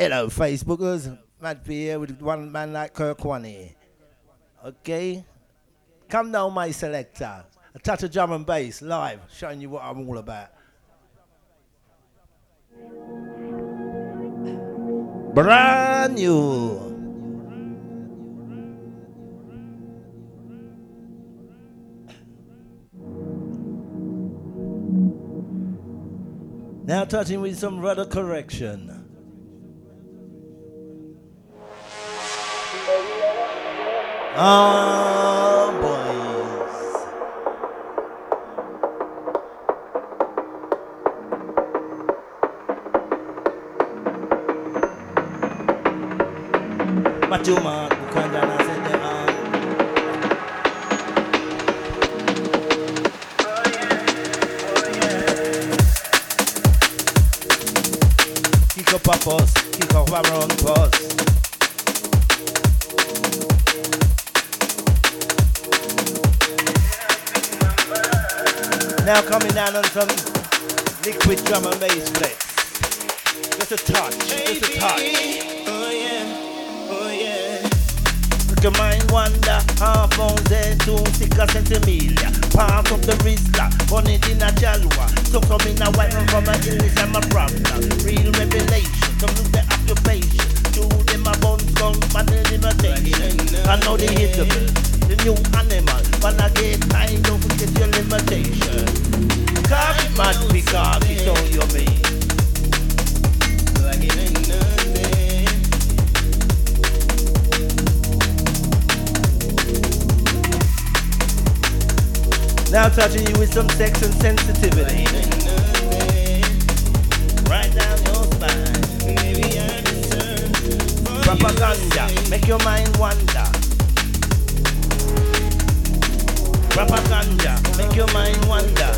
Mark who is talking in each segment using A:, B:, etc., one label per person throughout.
A: Hello, Facebookers. Mad P here with one man like Kirk One Okay? Come down, my selector. A touch of drum and bass live, showing you what I'm all about. Brand new. Now touching with some rudder correction. Oh, boys. Macho man, ukanda na sende man. Kick up a bus, kick up a run bus. Now coming down on some liquid drum and bass flex. Just a touch, just a touch.
B: Oh yeah, oh yeah.
A: Make your mind wander, half on there, two sicker centimilla. Part of the Rizla, burn it in a jalwa. So come in a white man from a illness and my problem. Real revelation, some lose the occupation. Do them a bun gun, but the limitation. I know they hit the the new animal. But I get time, don't forget your limitation. Cock it, man, because it's all your mean.
B: Like it ain't nothing.
A: Now touching you with some sex and sensitivity.
B: It ain't nothing.
A: Right down your spine.
B: Maybe I deserve
A: Propaganda,
B: you
A: make your mind wander. Propaganda, make your mind wander.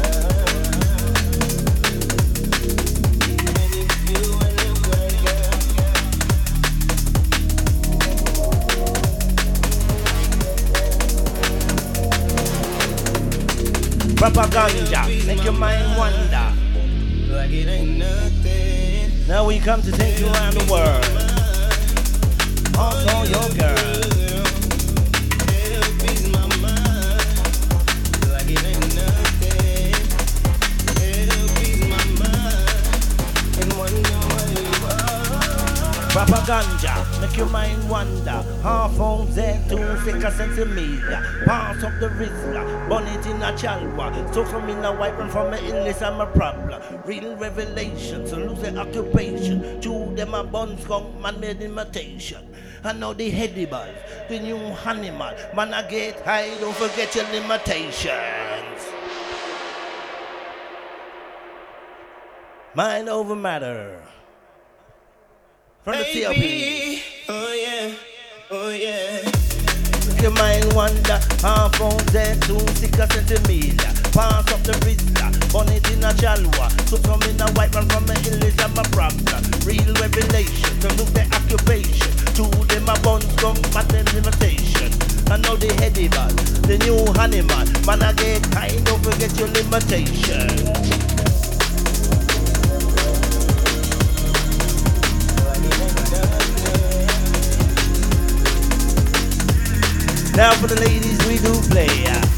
A: Propaganda, make your mind wander.
B: Like it ain't nothing.
A: Now we come to take you around the world. Also your girl. Propaganda, make your mind wander. Half on there, two thicker centimeter. Pass up the Rizla, burn it in a chalwa. So from in a white man from a illness, I'm a problem. Real revelation, so lose their occupation. Chew them a bun skunk, man made imitation. I know the edibles, the new animal. Man, I get high, don't forget your limitations. Mind over matter. From the.
B: Baby, oh yeah, oh yeah.
A: Your mind wander, half on there, two sicker centimeter. Pass up the Rizla, burn it in a chalwa. So come in a white man from the illness, I'm a problem. Real revelation, to look the occupation. Two them a bun skunk, but them limitation. I know the heady ball, the new animal. Man, I get kind, don't forget your limitation. Now for the ladies, we do play.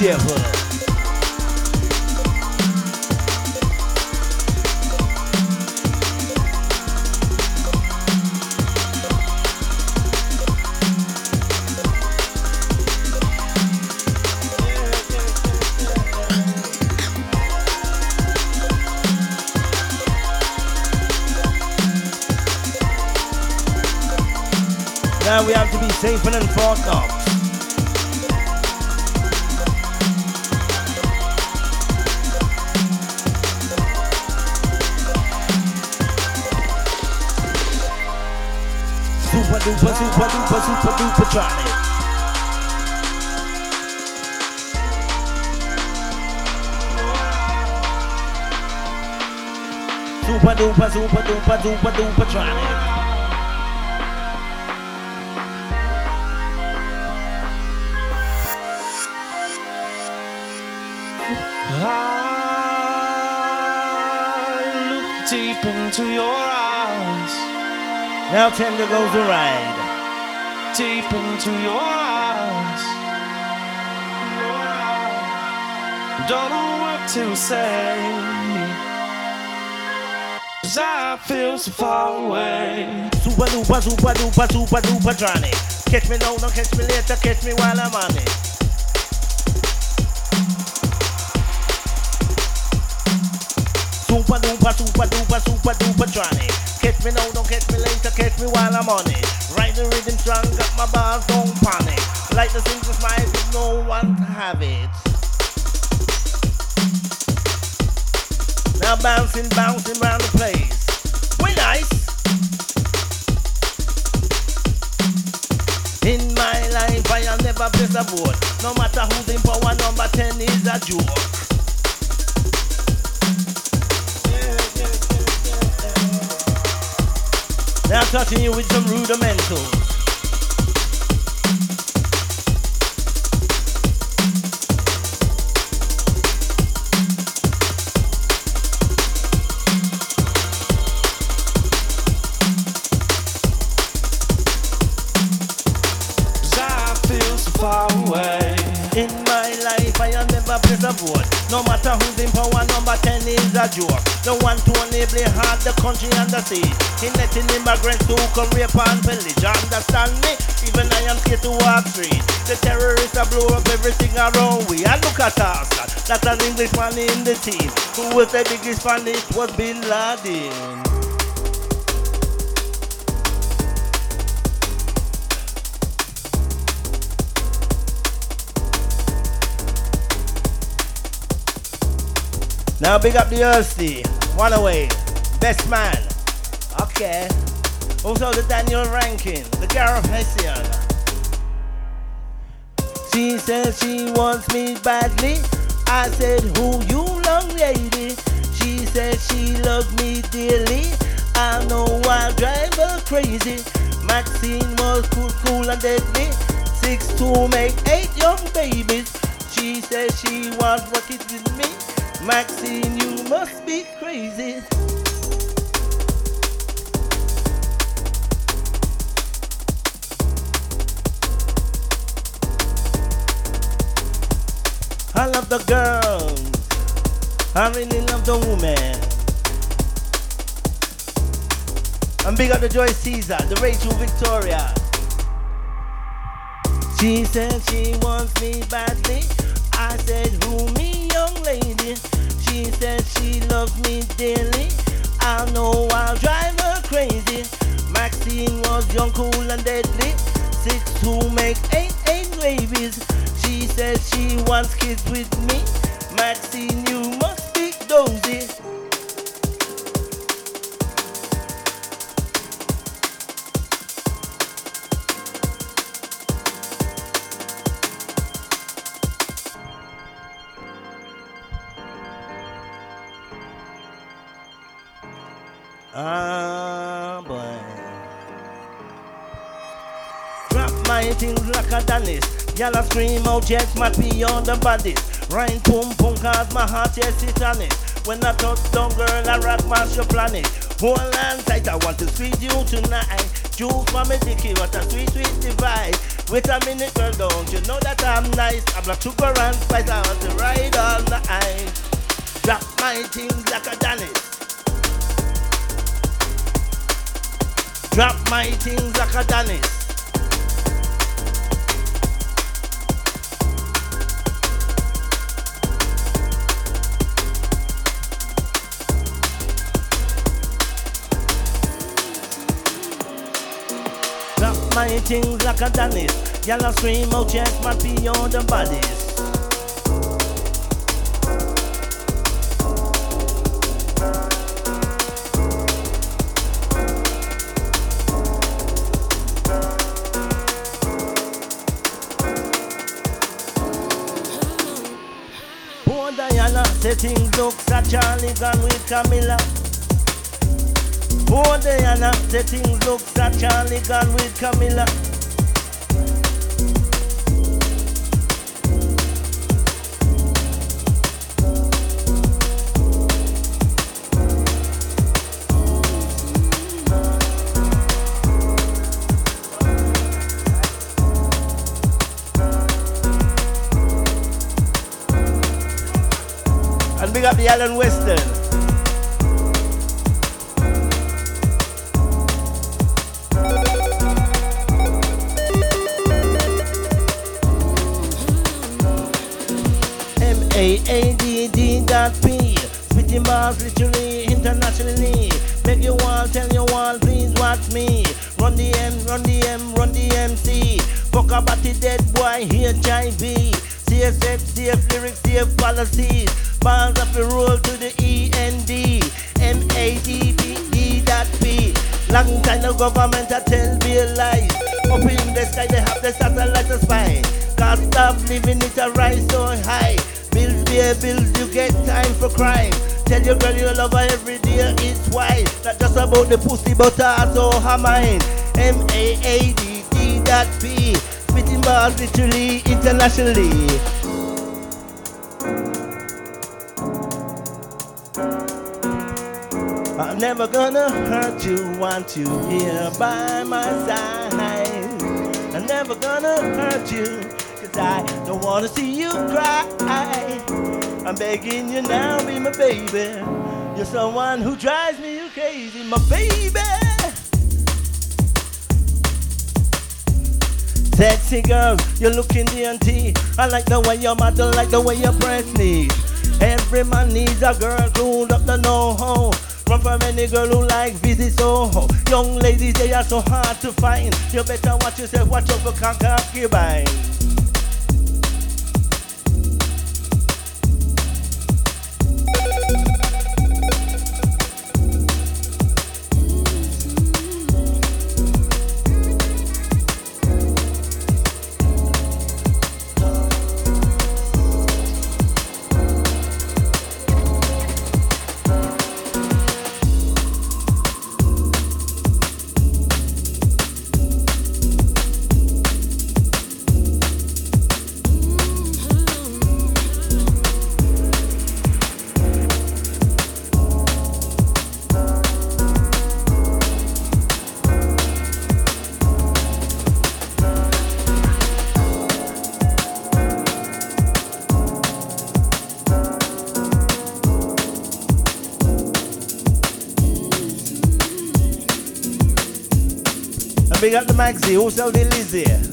A: Now we have to be safe and informed. Duper Super duper, super duper, super duper Johnny.
C: I look deep into your eyes.
A: Now Tender goes a ride.
C: Deep into your eyes. Don't know what to say. Cause I feel so far away.
A: Super duper, super duper, super duper Johnny. Catch me now, don't catch me later, catch me while I'm on it. Super duper, super duper, super duper Johnny. Catch me now, don't catch me later, catch me while I'm on it. Ride the rhythm strong, got my bars, don't panic. Like the simple smile, with no one to have it. Now bouncing, bouncing around the place. We nice. In my life, I'll never press a vote. No matter who's in power, number 10 is a joke. Touching you with some rudimentals. In my life, I have never pressed a. No matter who's in power, number 10 is a joke. The one to enable hard the country and the sea. In letting immigrants to come rape and pillage. Understand me? Even I am scared to walk street. The terrorists are blow up everything around we. And look at us, that's an Englishman in the team. Who was the biggest fan? It was Bin Laden. Now big up the Earthy. One away. Best man. Okay. Also the Daniel Rankin. The Gareth Hessian. She says she wants me badly. I said, who you long lady? She said she loves me dearly. I know I'll drive her crazy. Maxine was cool, cool and deadly. Six to make eight young babies. She said she wants what it with me. Maxine, you must be crazy. I love the girls. I really love the woman. I'm big up the Joy Caesar, the Rachel Victoria. She said she wants me badly. I said, who me, young lady? She said she loves me dearly. I know I'll drive her crazy. Maxine was young, cool, and deadly. Six to make eight, eight babies. She said she wants kids with me. Maxine, you must be dozy. Y'all a scream out, yes, my beyond the bodies. Rhyme boom boom, cause my heart, yes, it on it. When I touch down, girl, I rock my your planet. Hold on tight, I want to squeeze you tonight. Juke for me dicky, what a sweet, sweet device. Wait a minute, girl, don't you know that I'm nice? I'm not sugar and spice, I want to ride all night. Drop my things like a Janice. Drop my things like a Janice. Drop things like a Janice. Y'all a scream out, check my pee on the bodies. Say things look at Charlie gone with Camilla. Diana, say things look at Charlie gone with Camilla. And up the Alan Weston. About the pussy but also her mind M-A-A-D-D dot P Spitting bars literally, internationally I'm never gonna hurt you, want you here by my side. I'm never gonna hurt you, cause I don't wanna see you cry. I'm begging you now, be my baby. You're someone who drives me crazy, my baby. Sexy girl, you're looking dainty. I like the way your model, like the way your breast neat. Every man needs a girl clued up to know how. Run from any girl who like visit Soho. Young ladies, they are so hard to find. You better watch yourself, watch out for concubine. Big up the Maxi, who sell the Lizzie?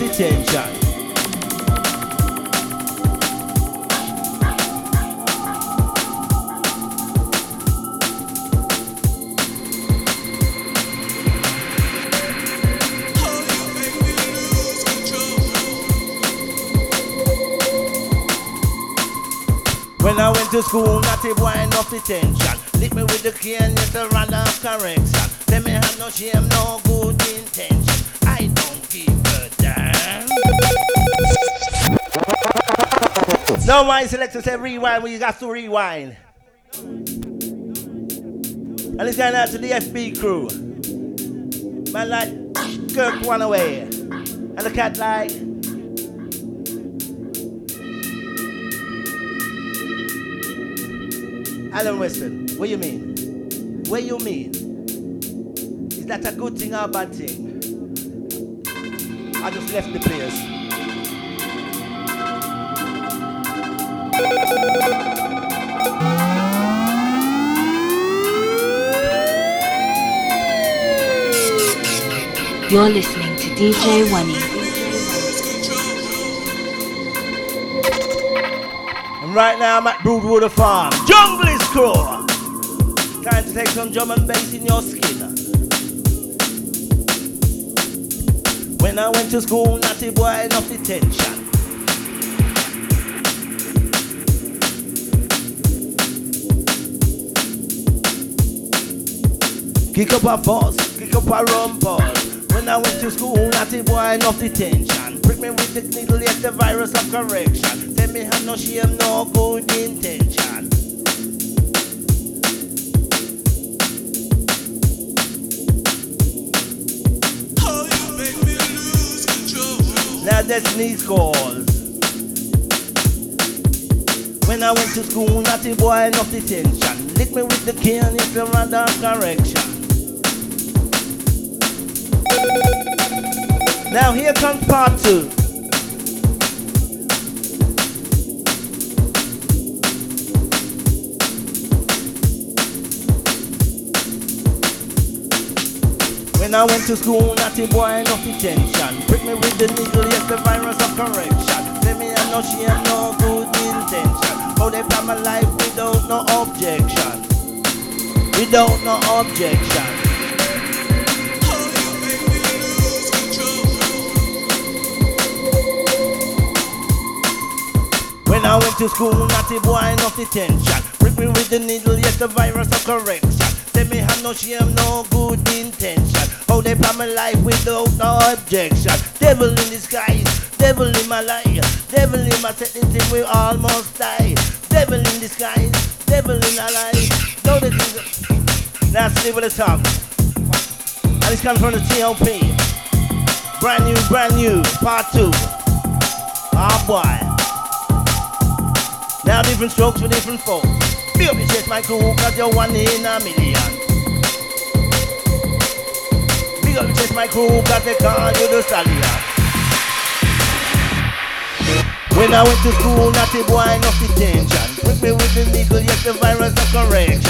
A: Enough. When I went to school, naughty boy, enough attention. Lick me with the cane, yes, a rod of correction. Tell me have no shame, no good intention. I don't give. No, my selector said rewind when you got to rewind. And it's going out to the FB crew. Man like Kirk one away. And the cat like Alan Weston, what you mean? What you mean? Is that a good thing or a bad thing? I just left the place.
D: You're listening to DJ Wani.
A: And right now I'm at Broadwater Farm. Jungle is crew. Time to take some and bass in your skin. When I went to school, naughty boy, enough detention. Kick up a fuss, kick up a rumpus. When I went to school, naughty boy, enough detention. Prick me with the needle, yet the virus of correction. Tell me have no shame, no good intention. Now destiny's calls. When I went to school, naughty boy, enough detention. Lick me with the cane, it's a random correction. Now here comes part two. When I went to school, naughty boy, no detention. Prick me with the needle, yes, the virus of correction. Tell me I know she have no good intention. How they plan my life without no objection. Without no objection. I went to school, naughty boy, enough detention. Prick me with the needle, yes, the virus of correction. Tell me have no shame, no good intention. How they my life without no objection. Devil in disguise, devil in my life, devil in my setting we almost die. Devil in disguise, devil in my life. Know the things. Now stay with the song. And it's coming from the TOP. Brand new, brand new, part two. Ah boy. Now different strokes for different folks. Your chest, my crew, cause you're one in a million. Big up your my crew, cause they call you the stallion. When I went to school, naughty boy, enough detention. Put me with the needle, yes, the virus of correction.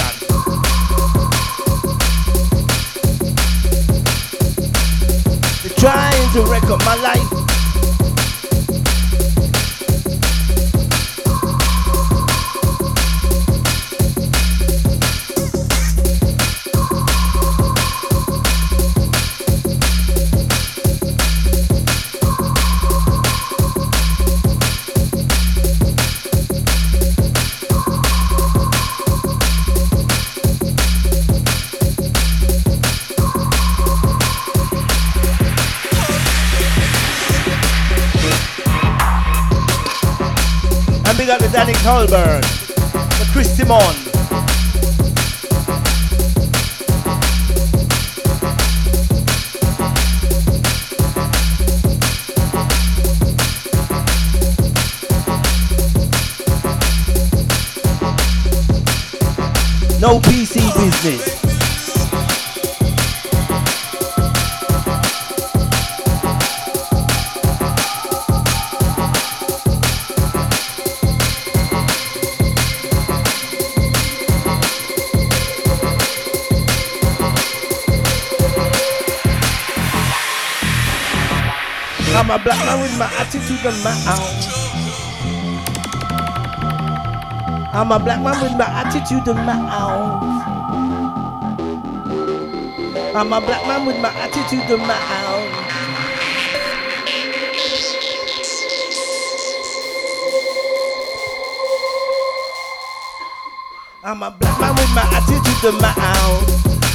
A: They're trying to wreck up my life. Colburn, the Chris Simon. No PC business. A black man with my attitude and my own. I'm a black man with my attitude and my own. I'm a black man with my attitude and my own. I'm a black man with my attitude to my own.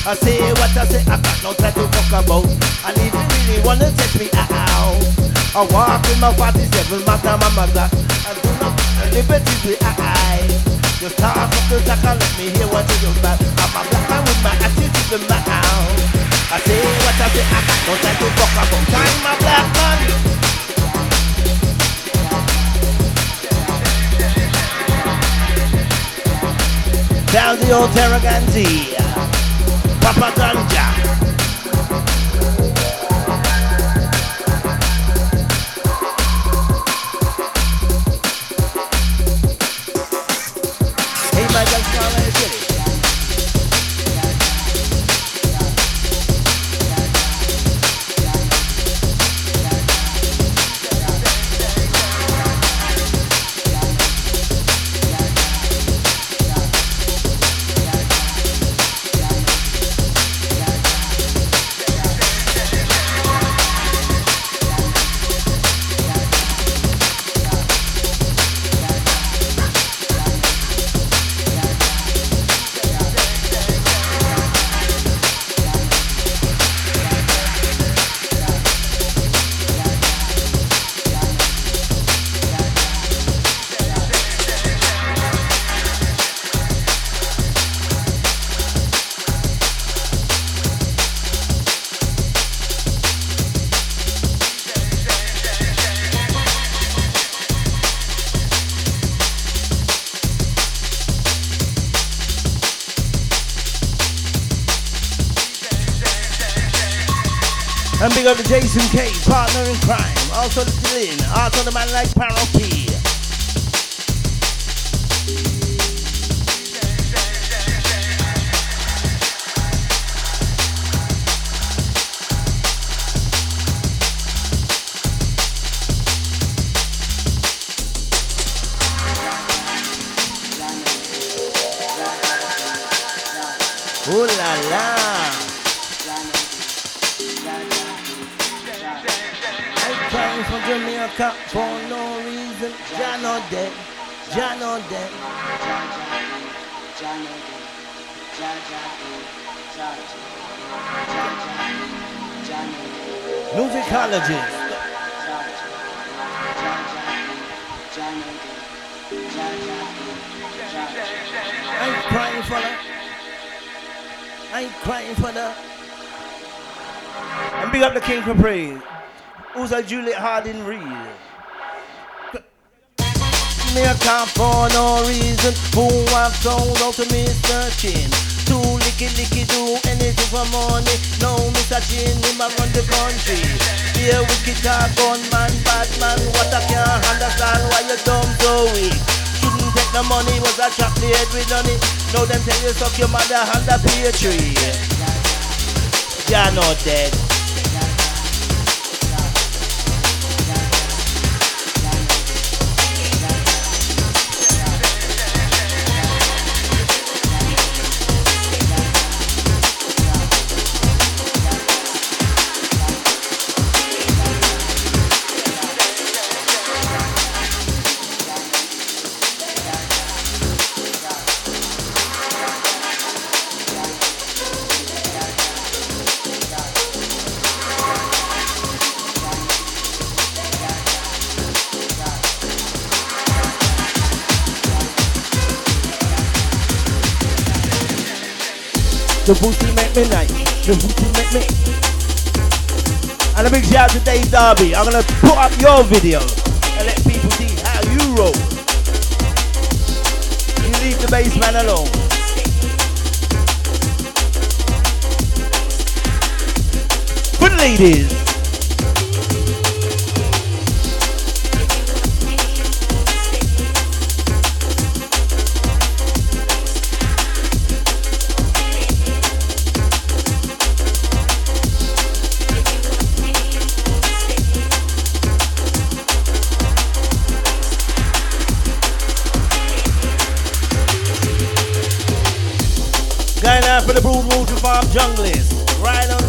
A: I say what I say, I got no time to talk about. And if you really wanna take me out, I walk in my 47 matter my Glock. I do not liberty to I. Just talk up the talk and let me hear what you do about. I'm a black man with my attitude to my own. I say what I say, I got no time to talk about. I'm a black man. Down the old Terraganti, Papa Ganja. Jason K, partner in crime. Also still in, also the man like Paro for Jamaica for no reason. Jah no dead, Jah no dead. Musicologist. I'm crying for her. I'm crying for her. And big up the King for praise. Who's a Juliet Harding real? Me a come for no reason. Who have sold out to me searching. Do licky licky do anything for money. No me searching him run the country. Be a wicked talk gunman, bad man. What I can't understand why you dumb so weak. Shouldn't take the money, was a chocolate with honey. Now them tell you suck your mother hand a tree. You're not dead. The booty make me nice. The booty make me. And a big shout out to Dave Darby. I'm gonna put up your video and let people see how you roll. You leave the bass man alone. The ladies. Junglist. Right on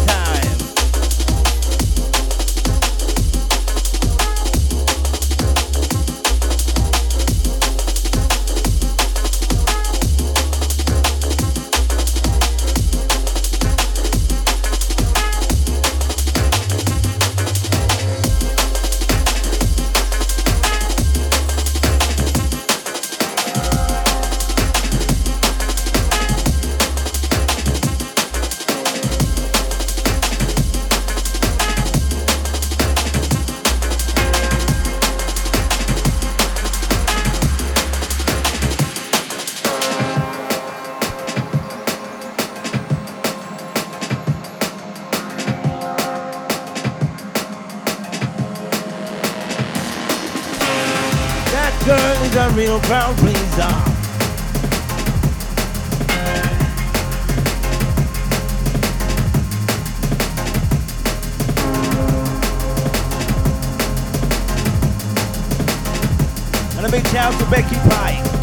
A: Midtown to Becky Pike.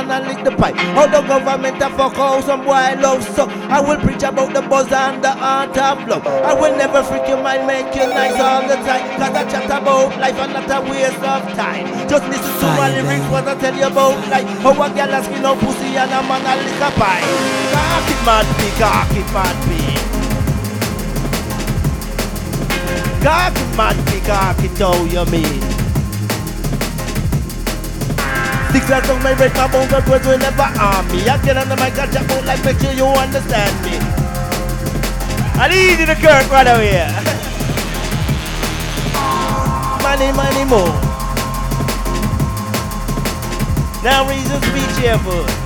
A: And a big shout to Becky the government a fuck how some boy love so. I will preach about the buzz and the art of love. I will never freak your mind, make you nice all the time. Cause I chat about life and not a waste of time. Just listen to my lyrics, what I tell you about life. How a girl ask skin no pussy and a man a lick a pie. Cock it mad be, cock it mad be Mad P, it how you mean my will never me. I get I like make sure you understand me. I need you to Kirk right over here. money, money, more. Now reasons be cheerful.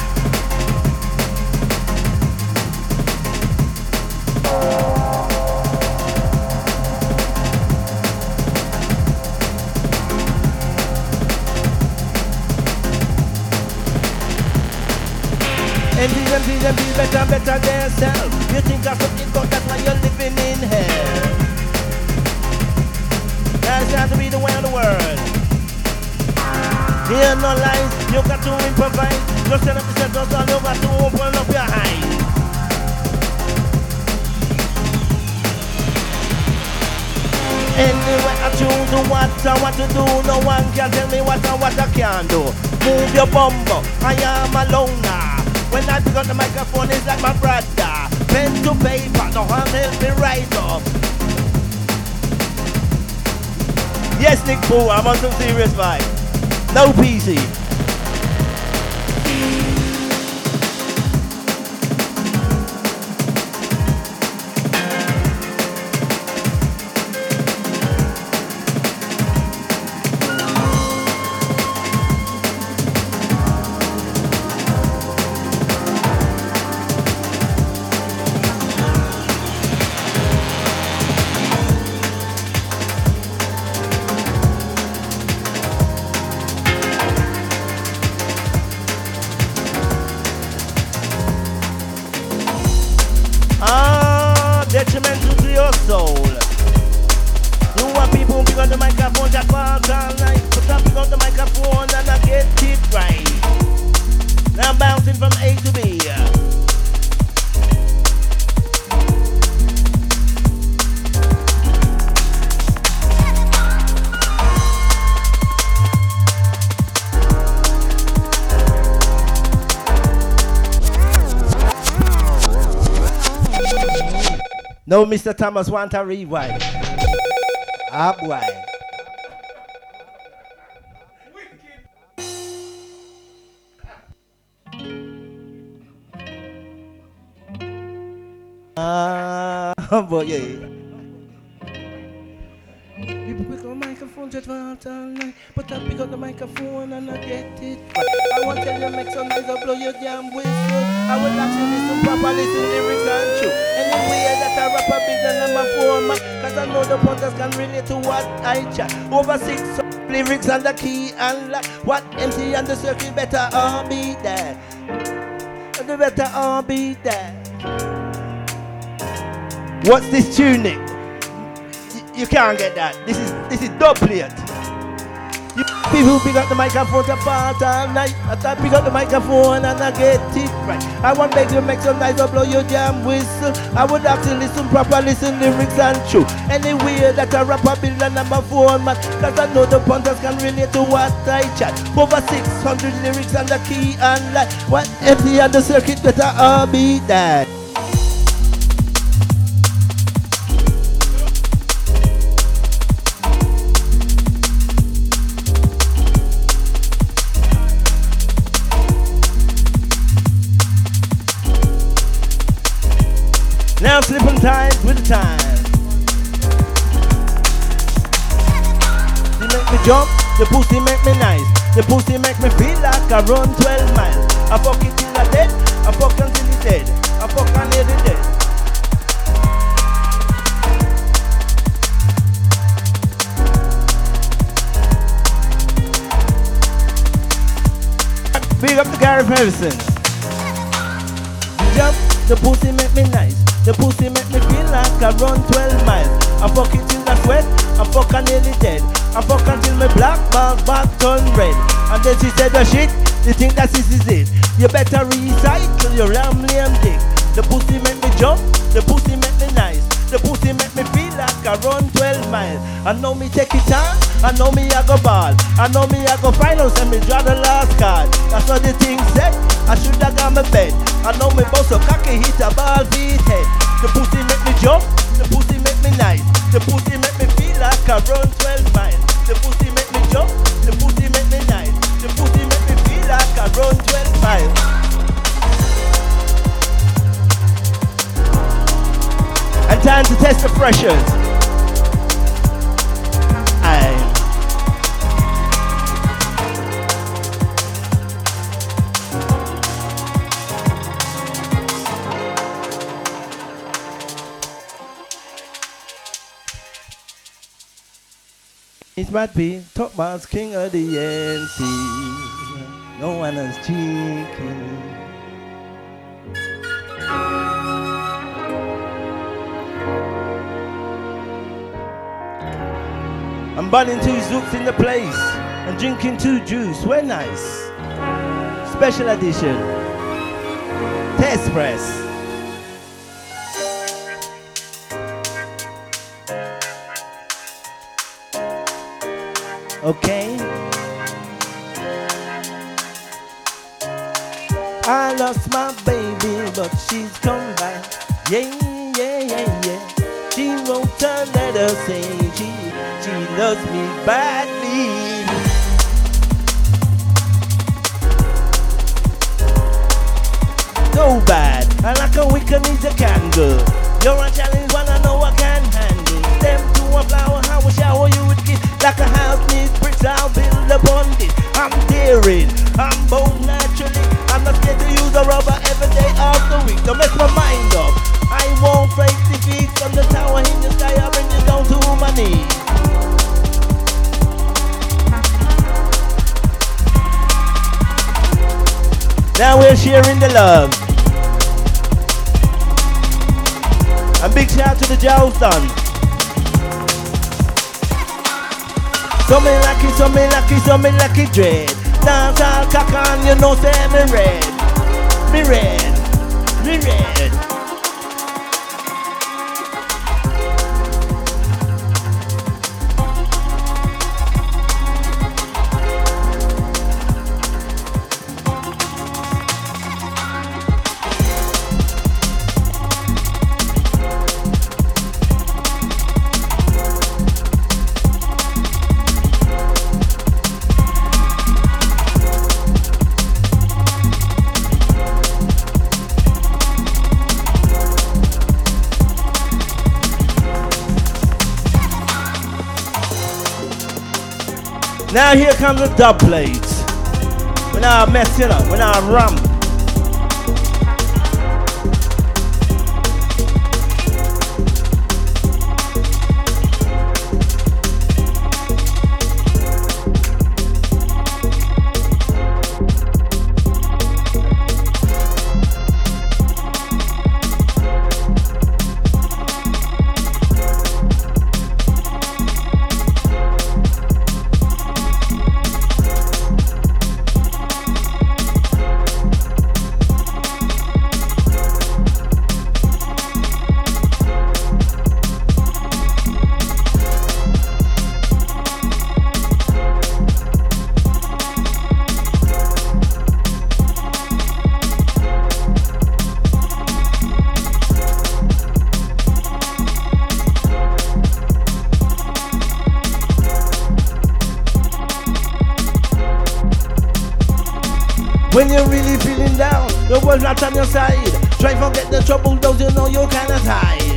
A: Them be better, better themselves. You think of something good, that's why you're living in hell. That's how to be the way of the world. Here no lies, you got to improvise. Just set up the sentence, all you got to open up your eyes. Anyway, I choose what I want to do. No one can tell me what I what I can do. Move your bumbo, I am alone now. When I pick up the microphone, it's like my brother. Pen to paper, no one help me write up. Yes, Nick Boo, I'm on some serious vibe. No PC. Mr. Thomas want a rewind. Ah, boy. Ah, but yeah. People pick up the microphone just want all night, but I pick up the microphone and I get it. I want to make some noise, I blow your damn whistle. I like to listen proper, listen lyrics I rap a man, cause I know the punters can relate to what I chat. Over six lyrics and the key and lock. What MC and the circuit better all be there. The better all be there. What's this tuning? Y- You can't get that. This is this is. You people pick up the microphone to part all night. I thought pick up the microphone and I get it right. I want beg you make some nice or blow your jam whistle. I would have to listen proper, listen lyrics and true. Anyway that a rapper build a number four man. Cause I know the punters can relate to what I chat. Over 600 lyrics and the key and light. What and the circuit better all be that. Now slipping times with the time. They make me jump, the pussy make me nice. The pussy make me feel like I run 12 miles. I fuck it till I dead, I fuck until it's dead. I fuck until it's dead. Big up the Gary Ferguson. Jump, the pussy make me nice. The pussy make me feel like I run 12 miles. I fuck it till I sweat, I fuck her nearly dead. I fuck until my black bag back turn red. And then she said, oh shit, you think that this is it? You better recycle your ram lame dick. The pussy make me jump, the pussy make me nice. The pussy make me feel like I run 12 miles. I know me take it on, I know me I go ball. I know me I go finals and me draw the last card. That's what the thing said, I should have got my bed. I know me boss so cocky hit a ball beat head. The pussy make me jump, the pussy make me nice. The pussy make me feel like I run 12 miles. The pussy make me jump, the pussy make me nice. The pussy make me feel like I run 12 miles. And time to test the pressures. Might be boss king of the MC. No one is cheeky. I'm burning two zooks in the place and drinking two juice. We're nice. Special edition. Test press. Okay. I lost my baby, but she's come back. Yeah, yeah, yeah, yeah. She wrote a letter saying she she loves me badly. So bad, and like a wicked needs a candle. You're a challenge, one I know I can handle. Them to a flower, how a shower. Like a house needs bricks, I'll build upon it. I'm daring, I'm bold naturally. I'm not scared to use a rubber every day of the week. Don't mess my mind up. I won't face defeat from the tower in the sky. I bring it down to my knees. Now we're sharing the love. A big shout out to the Jows done. So me lucky, so me lucky, so me lucky dread. Dance all cock on, you know say me red. Me red, me red. Now here comes the dub plates. When I mess it up, when I rum. When you're really feeling down, the world's not on your side. Try forget the trouble, those you know you cannot hide.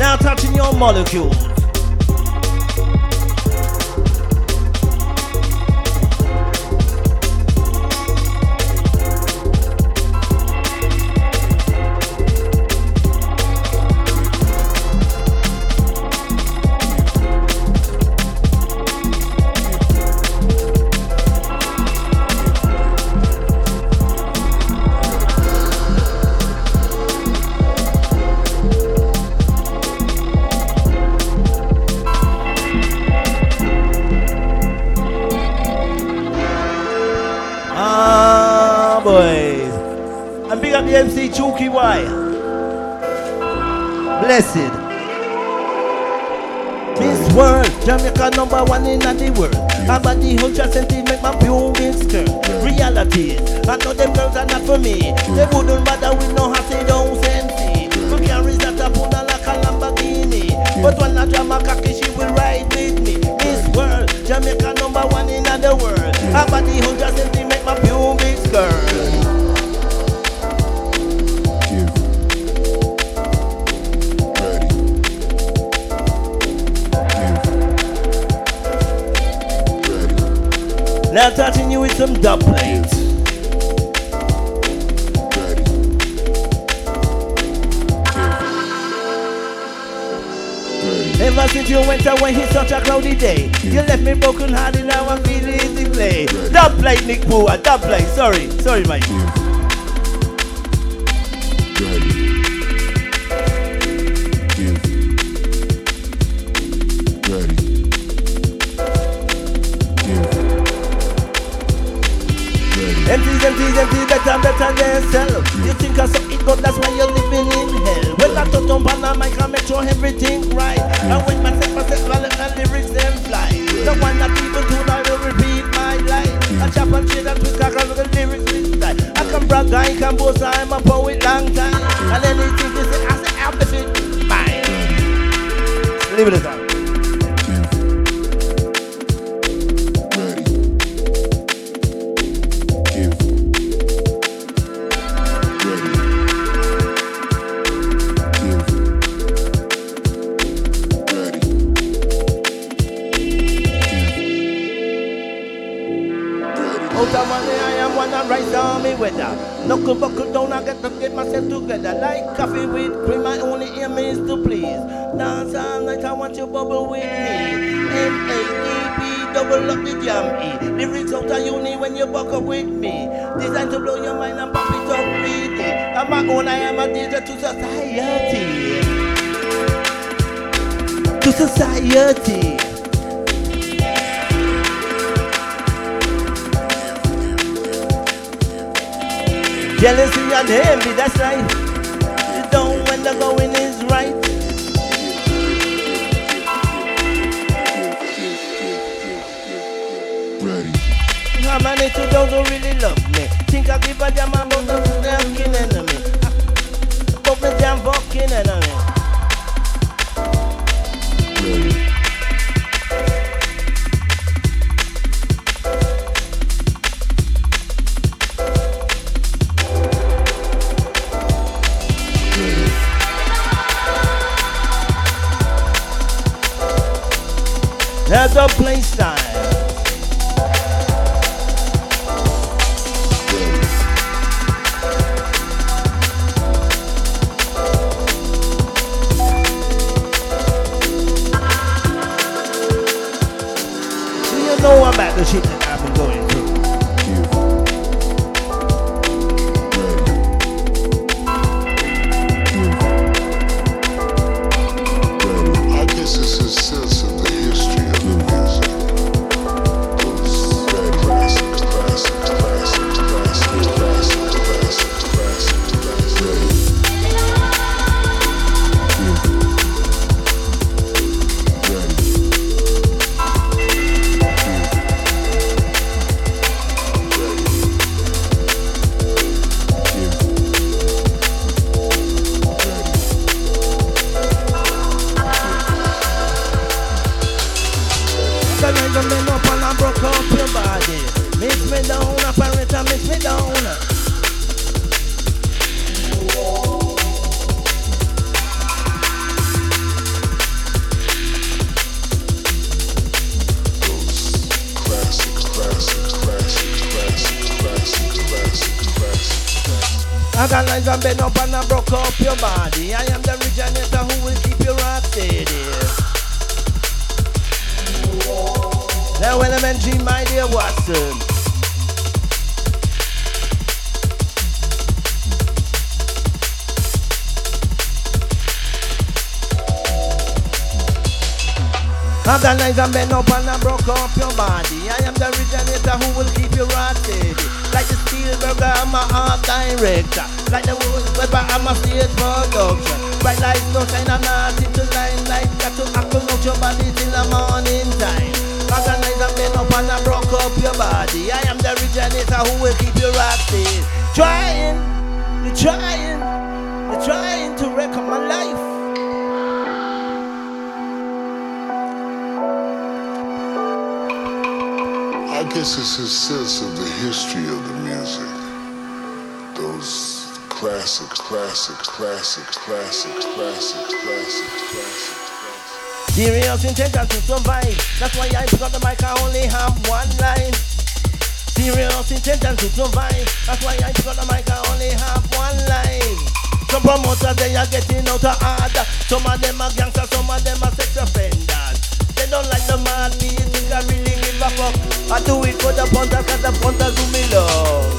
A: Now touching your molecules. Blessed. Miss World, Jamaica number one in the world. I'm a the hundred centi make my pubic skirt. Reality, I know them girls are not for me. They wouldn't bother with no happy don't sensi. Who carries that up on like a Lamborghini? But when I jam a cocky, she will ride with me. Miss World, Jamaica number one in the world. I'm a the hundred centi Now touching you with some dub plates. Ever since you went away, it's such a cloudy day. You left me broken hearted, now I'm feeling the play. Dub plate, Nick Poo, a dub plate. Sorry, sorry, mate. Empties, empties, empties, better, better yourself. You think I saw it, but that's why you're living in hell. Well, I thought on Panama, I can make sure everything right. And when myself, myself, I let the lyrics them fly. The one that people do, I will repeat my life. I chop and shit and twist, I can the lyrics time. I can brag, I can boast, I'm a poet long time. And anything they say, I say, I'm the fit, mine. Leave it as Knuckle buckle down, I get to get myself together. Like coffee with cream, my only aim is to please. Dance all night, I want you bubble with me. M-A-E-P, double up the jam E. Lyrics out of uni when you buck up with me. Designed to blow your mind and pop it up really. I'm my own, I am a danger to society. To society. Jealousy and envy, that's right. You don't when the going is right. How many to those who really love me? Think I give a damn about the fucking enemy. About the damn fucking enemy. Lines and bend up and I broke up your body. I am the originator who will keep you rock steady. Like the Spielberg, I'm a art director. Like the Lloyd Webber, I'm a stage production. Bright lights, no shine, I'm not into limelight. Got to acclimate your body till the morning time. Organize and bend up and I broke up your body. I am the originator who will keep you rock steady. Trying, you're trying, you're trying to wreck my life.
E: Guess it's a sense of the history of the music. Those classics, classics, classics, classics, classics, classics, classics.
A: Serious intention to survive. That's why I up the mic, I only have one line. Serious intention to survive. That's why I up the mic, I only have one line. Some promoters, they are getting out of order. Some of them are gangsters, some of them are sex offenders. They don't like the mad music, I really fuck. I do it for the punters, cause the punters do me love.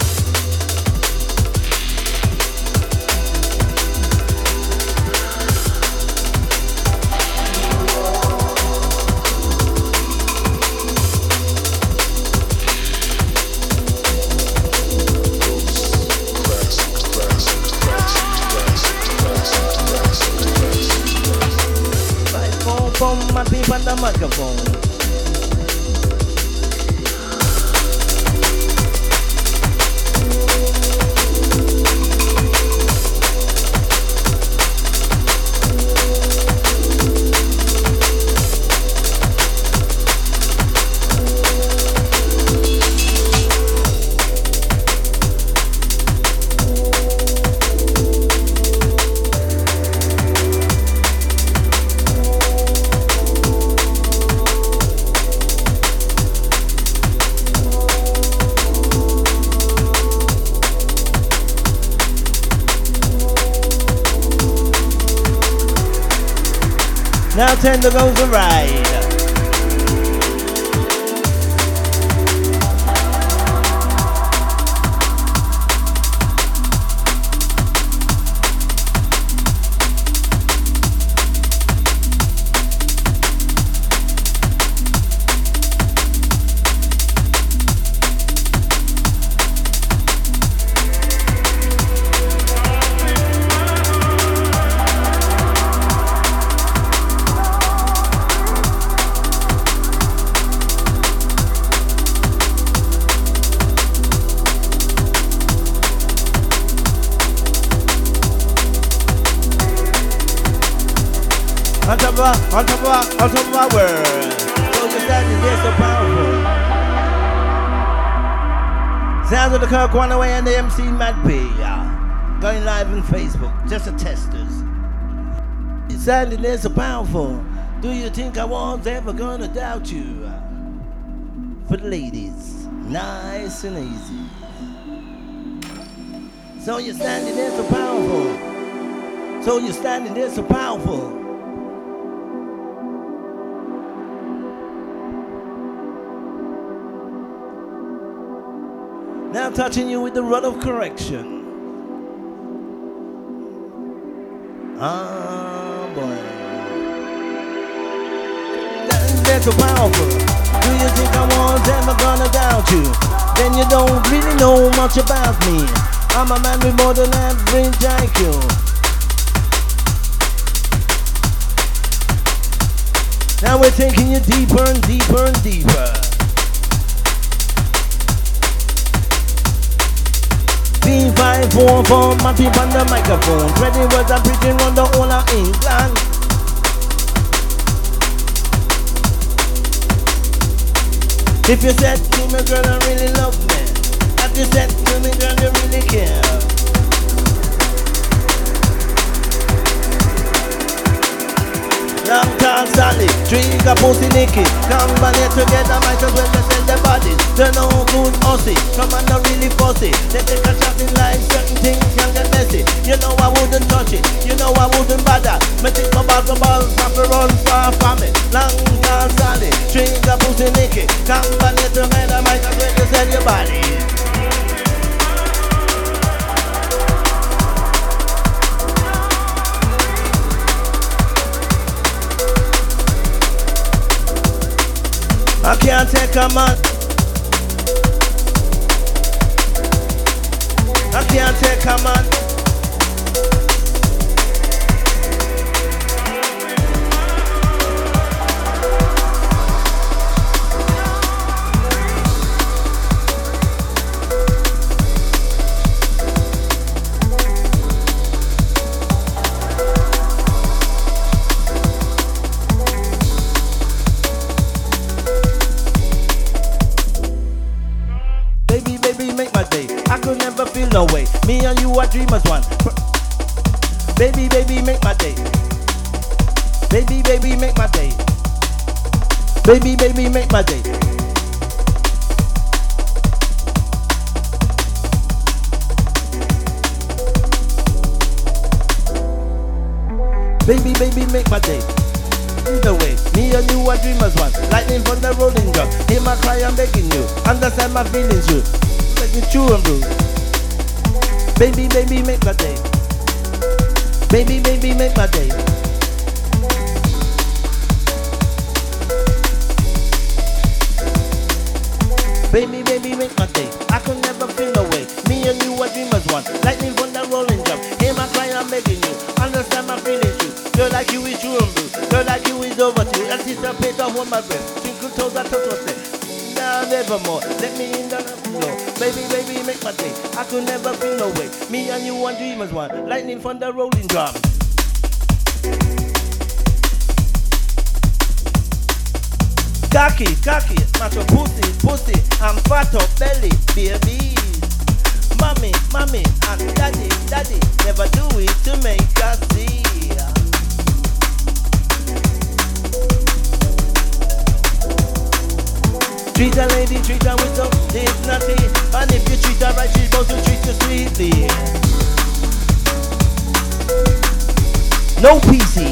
A: My people, the microphone. Now ten to goes Facebook, just testers. It's standing there so powerful. Do you think I was ever gonna doubt you? For the ladies, nice and easy. So you're standing there so powerful. So you're standing there so powerful. Now touching you with the rod of correction. Ah, boy. That- That's so powerful. Do you think I was ever gonna doubt you? Then you don't really know much about me. I'm a man with more than average IQ. Now we're taking you deeper and deeper and deeper. Five, four, four, people on the microphone. Ready words I'm preaching on the whole of England. If you said to me, girl, I really love me. If you said to me, girl, you really care. Long tall Sally, drink a pussy Nicky. Come on here together, might as well sell their bodies They're no good hussy, come on not really fussy. They take a shot in life, certain things can get messy. You know I wouldn't touch it, you know I wouldn't bother. Me think about the balls, have to run far from it. Long tall Sally, drink a pussy Nicky. Come on here together, might as well sell your bodies I can't take a man. I can't take a man. Are dreamers one. Baby, baby, make my day. Baby, baby, make my day. Baby, baby, make my day. Baby, baby, make my day. Either way, me and you are dreamers one. Lightning from the rolling drum. Hear my cry, I'm begging you. Understand my feelings, you. Make me true and blue. Baby, baby, make my day. Baby, baby, make my day. Baby, baby, make my day. I could never feel way. Me and you are dreamers one. Lightning the rolling drum. Hear my cry, I'm begging you. Understand my feelings, you. Girl like you is true and blue. Girl like you is overdue. Anticipate of what my breath. Twinkle toes, I touch what's there. Now nevermore. Let me in the flow. Baby, baby, make my day. I could never feel no way. Me and you are dreamers one. Lightning from the rolling drum. Cocky, cocky, macho pussy, pussy, I'm fat up belly, baby. Mommy, mommy, and daddy, daddy, never do it to make us see. Treat a lady, treat her with some dignity, and if you treat her right, she's supposed to treat you sweetly. No PC.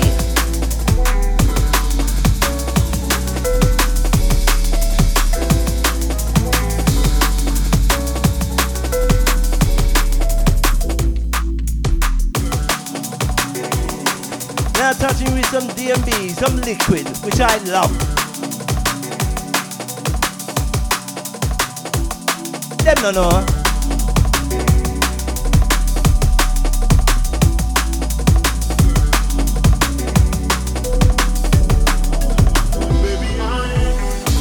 A: Now touching with some DMB, some liquid, which I love. Them no know.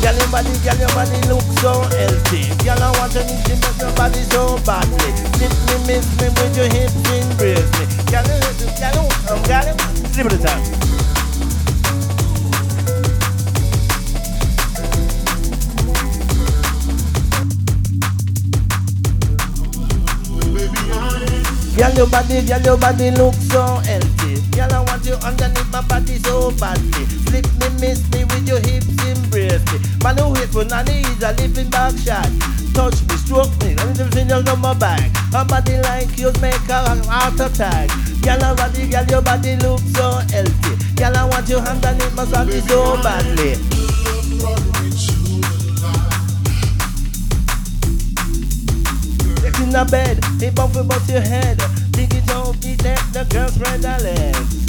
A: Girl, your body, girl, your body look so healthy. Girl, I want to need you, but your body so badly. Miss me, miss me with your hips, embrace me. Girl, you, girl, you, um, girl, you, slip it time. Girl, your body, girl, your body look so healthy. Girl, I want you underneath my body so badly. Slip me, miss me with your hips, embrace me. Man who waits for nanny is a living back shot. Touch me, stroke me, and everything else on my back. A body like yours make a heart attack. Girl, I want you, girl, your body looks so healthy. Girl, I want you underneath my body so badly. The bed, he bump about your head. Dig it out, beat that, the girl spread her legs.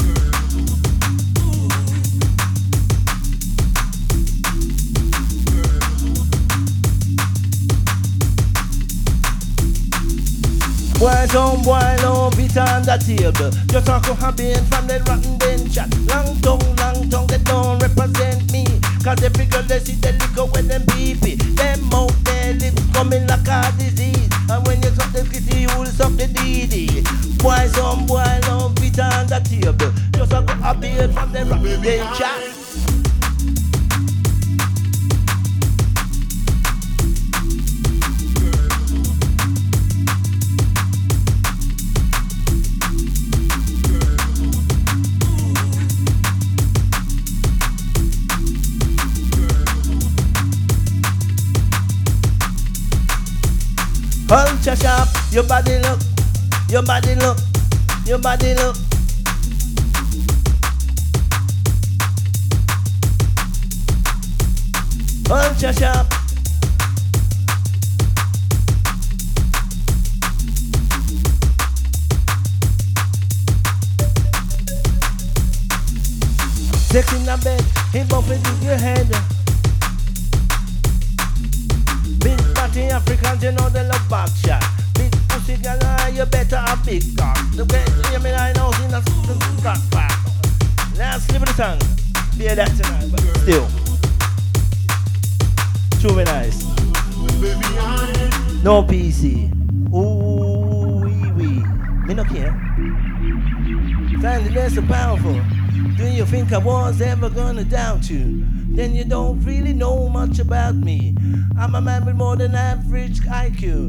A: Boys on boy, no beat on the table. Just talk to habit from the rotten den chat. Long tongue, long tongue, they don't represent me. Cause every girl they see the liquor when them pee. Them mouth, their lips coming like a disease. And when you suck the kitty, you will suck the DD. Boys on boy, no beat on the table. Just talk to habit from the rotten den chat. Ultra sharp, your body look, your body look, your body look. Ultra sharp. Sex in the bed, he bump into your head. Africans, you know they love back shot. Big pussy girl, ah, you better have big cock. The best, you mean I know, in a cock pack. Now slip the tongue. Be that tonight, but still. Very nice. No PC. Ooh, wee wee. Me no care. That's so powerful. Do you think I was ever gonna doubt you? Then you don't really know much about me. I'm a man with more than average IQ.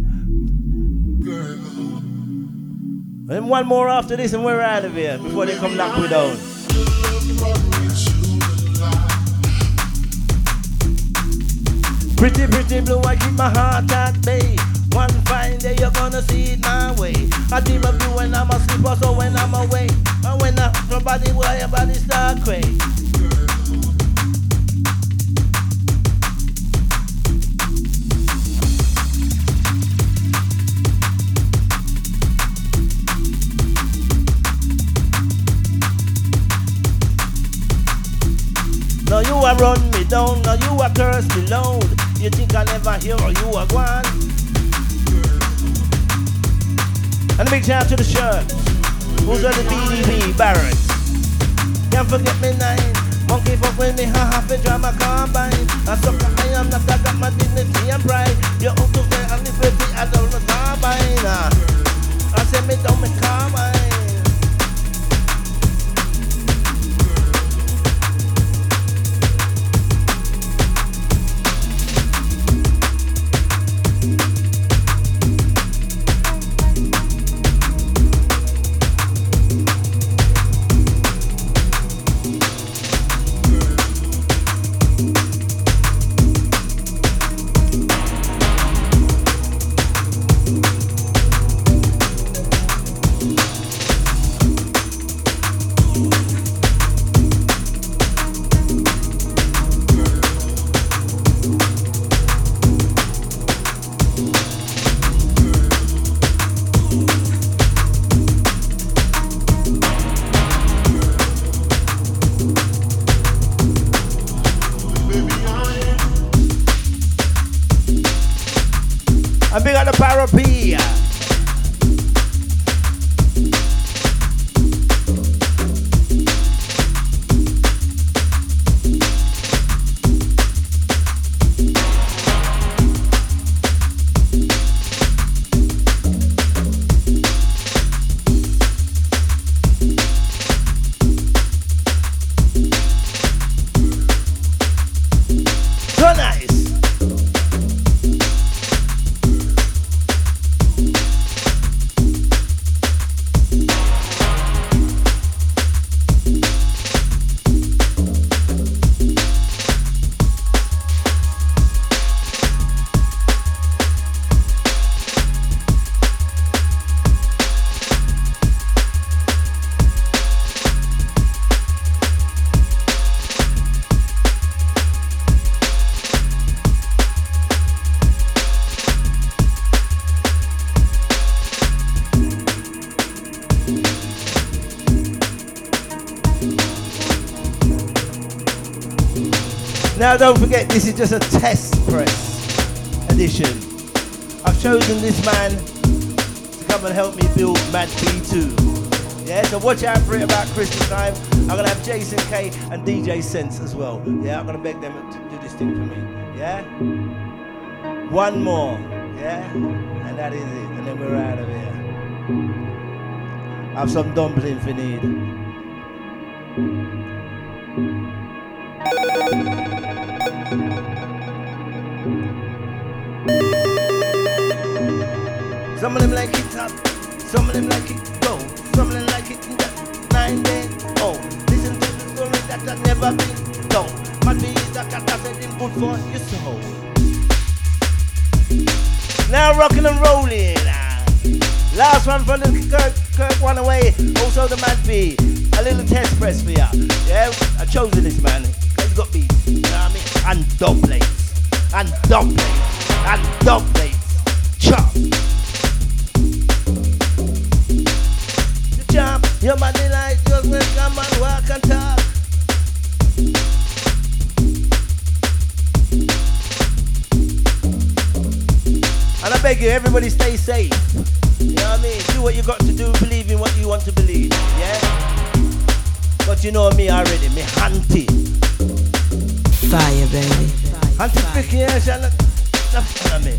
A: And one more after this, and we're out of here before they come knock me down. Pretty, pretty blue, I keep my heart at bay. One fine day you're gonna see it my way. I dream of you when I'm asleep, also when I'm awake. And when I, your body, why your body start quake. Run me down, now you a curse me loud. You think I never hear or you a gone? And a big shout to the shirt. Who's on the BDB Barrett? Can't forget me nine. Monkey fuck with me, ha ha, fi drama combine. I suck I am not, I got my dignity and pride. You're out of there and live with the adult combine. ah. I say me down, me combine. Don't forget, this is just a test press edition. I've chosen this man to come and help me build Mad P2. Yeah, so watch out for it about Christmas time. I'm gonna have Jason K and DJ Sense as well. Yeah, I'm gonna beg them to do this thing for me. Yeah? One more. Yeah? And that is it. And then we're out of here. I have some dumpling for need. Chop. You chop. Your body like just will come and walk and talk. And I beg you, everybody stay safe. You know what I mean? Do what you got to do, believe in what you want to believe. Yeah? But you know me already, me hunty.
F: Fire, baby.
A: Antification, the follow me.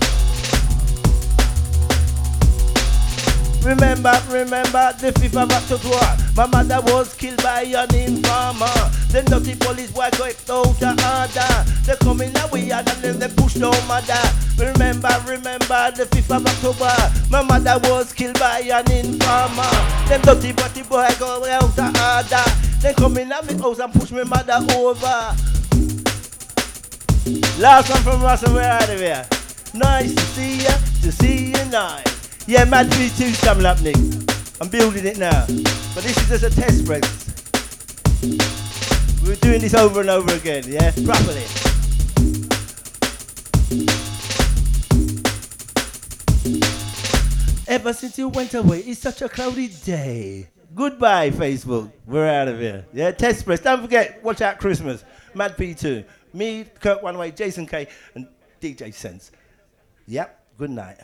A: Remember, remember the 5th of October. My mother was killed by an informer. The dirty police boy got out the order. They come in we had and then they push down mother. Remember, remember the 5th of October. My mother was killed by an informer. Them dirty body boy go out the order. They come in at me house and push my mother over. Last one from Russell, we're out of here. Nice to see ya, to see you nice. Yeah, Mad 3 2's coming up next. I'm building it now. But this is just a test press. We're doing this over and over again, yeah? Properly. Ever since you went away, it's such a cloudy day. Goodbye, Facebook. We're out of here. Yeah, test press. Don't forget, watch out Christmas. Mad P2. Me, Kirk One Way, Jason K, and DJ Sense. Yep, good night.